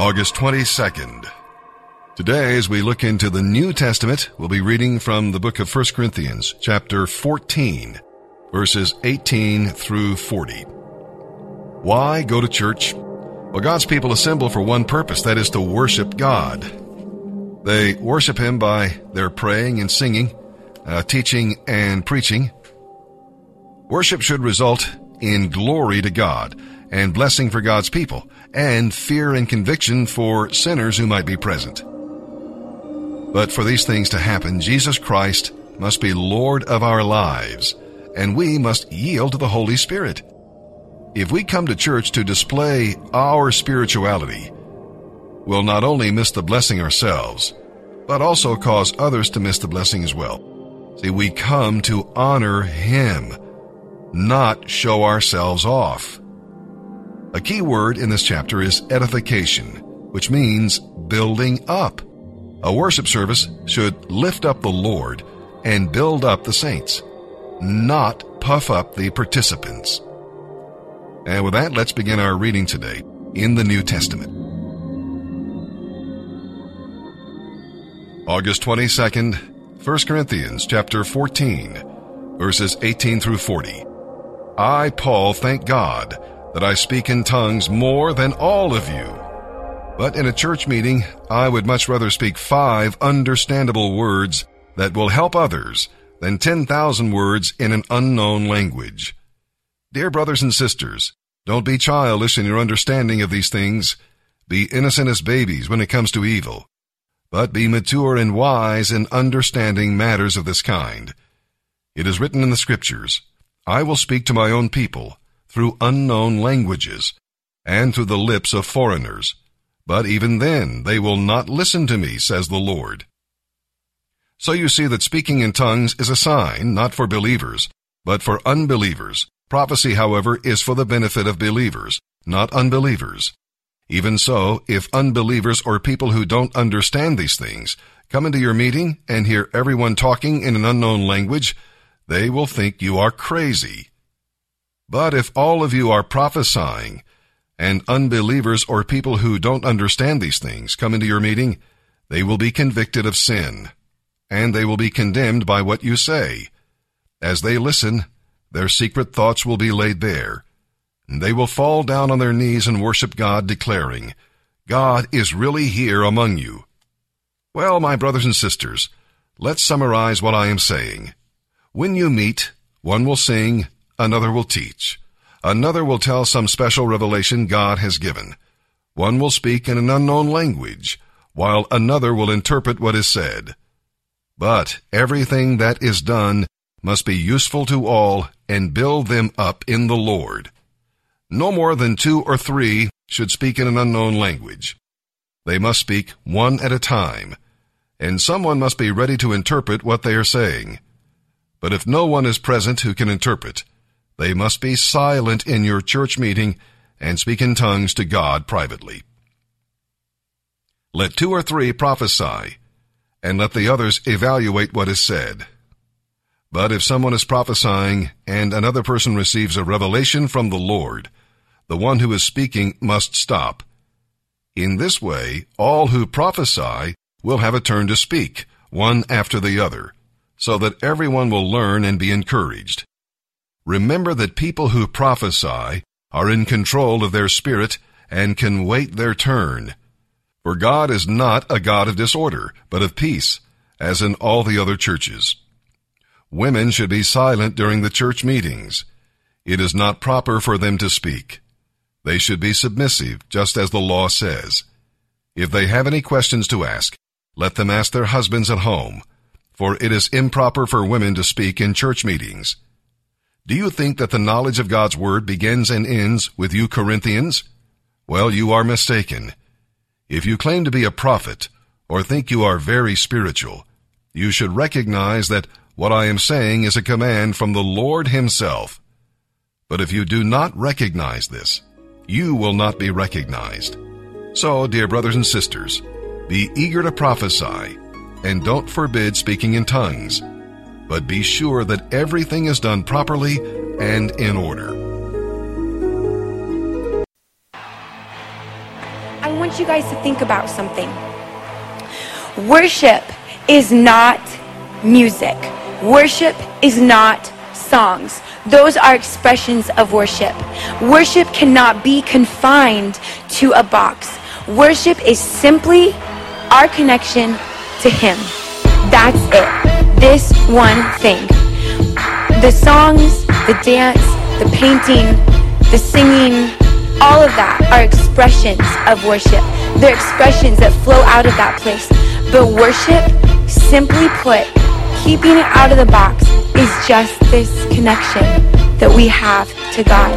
August 22nd. Today, as we look into the New Testament, we'll be reading from the book of 1 Corinthians, chapter 14, verses 18 through 40. Why go to church? Well, God's people assemble for one purpose, that is to worship God. They worship Him by their praying and singing, uh, teaching and preaching. Worship should result in glory to God and blessing for God's people, and fear and conviction for sinners who might be present. But for these things to happen, Jesus Christ must be Lord of our lives, and we must yield to the Holy Spirit. If we come to church to display our spirituality, we'll not only miss the blessing ourselves, but also cause others to miss the blessing as well. See, we come to honor Him, not show ourselves off. A key word in this chapter is edification, which means building up. A worship service should lift up the Lord and build up the saints, not puff up the participants. And with that, let's begin our reading today in the New Testament. August 22nd, 1 Corinthians chapter 14, verses 18 through 40. I, Paul, thank God that I speak in tongues more than all of you. But in a church meeting, I would much rather speak five understandable words that will help others than 10,000 words in an unknown language. Dear brothers and sisters, don't be childish in your understanding of these things. Be innocent as babies when it comes to evil. But be mature and wise in understanding matters of this kind. It is written in the scriptures, I will speak to my own people through unknown languages and through the lips of foreigners. But even then they will not listen to me, says the Lord. So you see that speaking in tongues is a sign not for believers, but for unbelievers. Prophecy, however, is for the benefit of believers, not unbelievers. Even so, if unbelievers or people who don't understand these things come into your meeting and hear everyone talking in an unknown language, they will think you are crazy. But if all of you are prophesying, and unbelievers or people who don't understand these things come into your meeting, they will be convicted of sin, and they will be condemned by what you say. As they listen, their secret thoughts will be laid bare. And they will fall down on their knees and worship God, declaring, God is really here among you. Well, my brothers and sisters, let's summarize what I am saying. When you meet, one will sing, Another will teach. Another will tell some special revelation God has given. One will speak in an unknown language, while another will interpret what is said. But everything that is done must be useful to all and build them up in the Lord. No more than two or three should speak in an unknown language. They must speak one at a time, and someone must be ready to interpret what they are saying. But if no one is present who can interpret, they must be silent in your church meeting and speak in tongues to God privately. Let two or three prophesy, and let the others evaluate what is said. But if someone is prophesying and another person receives a revelation from the Lord, the one who is speaking must stop. In this way, all who prophesy will have a turn to speak, one after the other, so that everyone will learn and be encouraged. Remember that people who prophesy are in control of their spirit and can wait their turn. For God is not a God of disorder, but of peace, as in all the other churches. Women should be silent during the church meetings. It is not proper for them to speak. They should be submissive, just as the law says. If they have any questions to ask, let them ask their husbands at home, for it is improper for women to speak in church meetings. Do you think that the knowledge of God's Word begins and ends with you Corinthians? Well, you are mistaken. If you claim to be a prophet, or think you are very spiritual, you should recognize that what I am saying is a command from the Lord Himself. But if you do not recognize this, you will not be recognized. So, dear brothers and sisters, be eager to prophesy, and don't forbid speaking in tongues but be sure that everything is done properly and in order. I want you guys to think about something. Worship is not music. Worship is not songs. Those are expressions of worship. Worship cannot be confined to a box. Worship is simply our connection to Him. That's it. This one thing. The songs, the dance, the painting, the singing, all of that are expressions of worship. They're expressions that flow out of that place. But worship, simply put, keeping it out of the box, is just this connection that we have to God.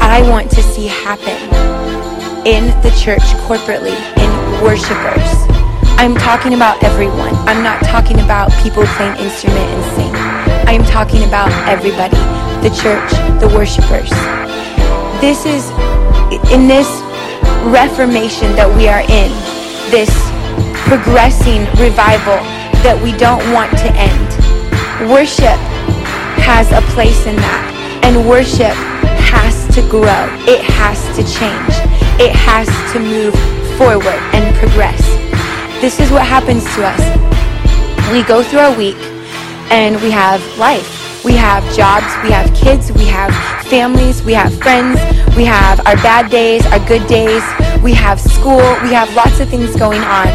I want to see happen in the church corporately, in worshipers. I'm talking about everyone. I'm not talking about people playing instrument and sing. I am talking about everybody, the church, the worshipers. This is in this reformation that we are in, this progressing revival that we don't want to end. Worship has a place in that. And worship has to grow. It has to change. It has to move forward and progress. This is what happens to us. We go through our week and we have life. We have jobs, we have kids, we have families, we have friends, we have our bad days, our good days, we have school, we have lots of things going on.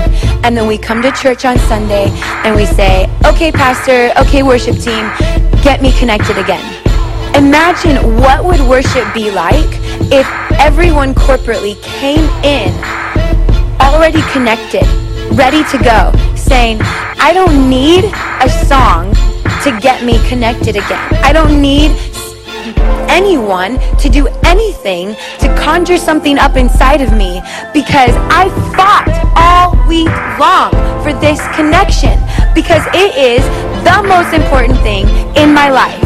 And then we come to church on Sunday and we say, okay, pastor, okay, worship team, get me connected again. Imagine what would worship be like if everyone corporately came in already connected, ready to go, saying, I don't need a song to get me connected again. I don't need anyone to do anything to conjure something up inside of me because I fought all week long for this connection because it is the most important thing in my life.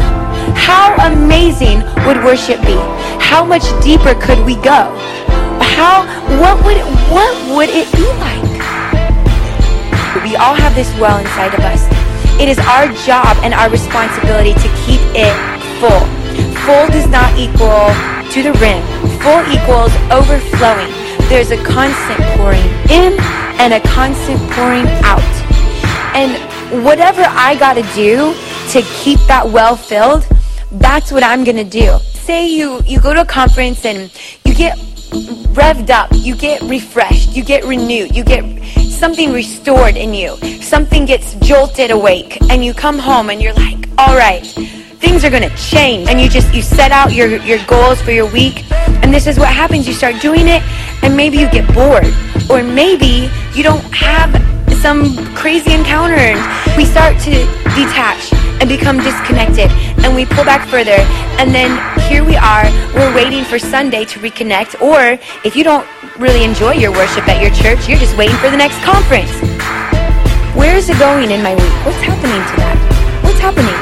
How amazing would worship be? How much deeper could we go? How what would what would it be like? We all have this well inside of us. It is our job and our responsibility to keep it full. Full does not equal to the rim. Full equals overflowing. There's a constant pouring in and a constant pouring out. And whatever I got to do to keep that well filled, that's what I'm going to do. Say you, you go to a conference and you get revved up, you get refreshed, you get renewed, you get something restored in you. Something gets jolted awake and you come home and you're like, all right, things are going to change. And you just, you set out your, your goals for your week. And this is what happens. You start doing it and maybe you get bored. Or maybe you don't have some crazy encounter and we start to detach and become disconnected and we pull back further and then here we are we're waiting for sunday to reconnect or if you don't really enjoy your worship at your church. You're just waiting for the next conference. Where is it going in my week? What's happening to that? What's happening?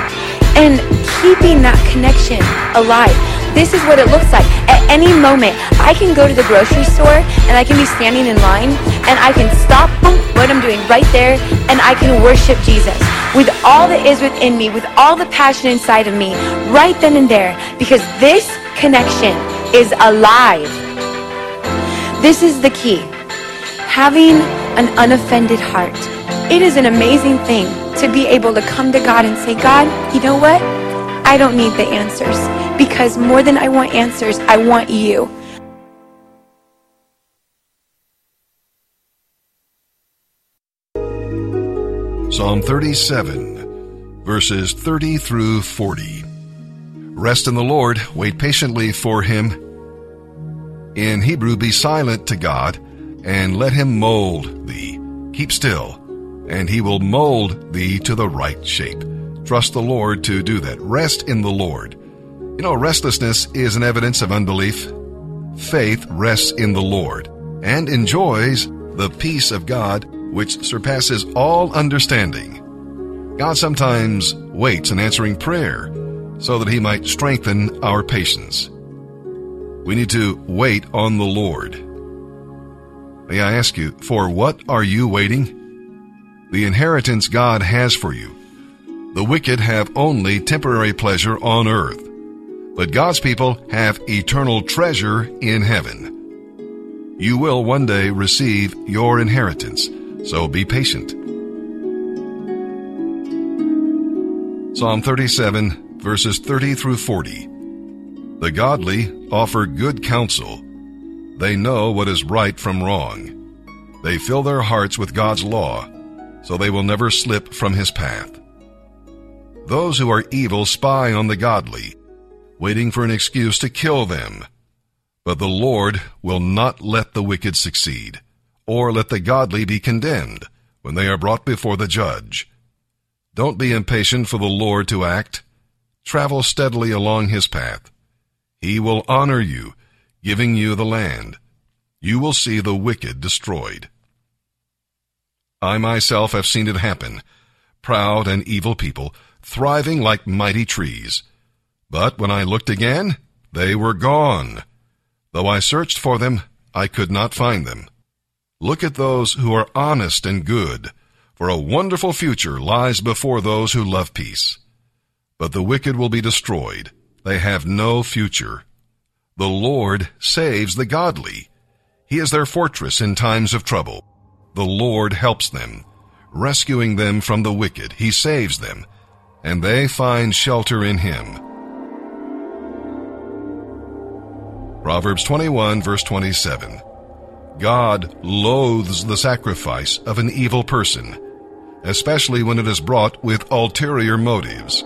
And keeping that connection alive. This is what it looks like. At any moment, I can go to the grocery store and I can be standing in line and I can stop what I'm doing right there and I can worship Jesus. With all that is within me, with all the passion inside of me, right then and there, because this connection is alive. This is the key. Having an unoffended heart. It is an amazing thing to be able to come to God and say, God, you know what? I don't need the answers because more than I want answers, I want you. Psalm 37, verses 30 through 40. Rest in the Lord, wait patiently for him. In Hebrew, be silent to God, and let him mold thee. Keep still, and he will mold thee to the right shape. Trust the Lord to do that. Rest in the Lord. You know, restlessness is an evidence of unbelief. Faith rests in the Lord and enjoys the peace of God which surpasses all understanding. God sometimes waits in answering prayer so that he might strengthen our patience. We need to wait on the Lord. May I ask you, for what are you waiting? The inheritance God has for you the wicked have only temporary pleasure on earth, but God's people have eternal treasure in heaven. You will one day receive your inheritance, so be patient. Psalm 37, verses 30 through 40. The godly offer good counsel. They know what is right from wrong. They fill their hearts with God's law, so they will never slip from his path. Those who are evil spy on the godly, waiting for an excuse to kill them. But the Lord will not let the wicked succeed, or let the godly be condemned when they are brought before the judge. Don't be impatient for the Lord to act. Travel steadily along his path. He will honor you, giving you the land. You will see the wicked destroyed. I myself have seen it happen. Proud and evil people, thriving like mighty trees. But when I looked again, they were gone. Though I searched for them, I could not find them. Look at those who are honest and good, for a wonderful future lies before those who love peace. But the wicked will be destroyed. They have no future. The Lord saves the godly. He is their fortress in times of trouble. The Lord helps them, rescuing them from the wicked. He saves them, and they find shelter in Him. Proverbs 21 verse 27. God loathes the sacrifice of an evil person, especially when it is brought with ulterior motives.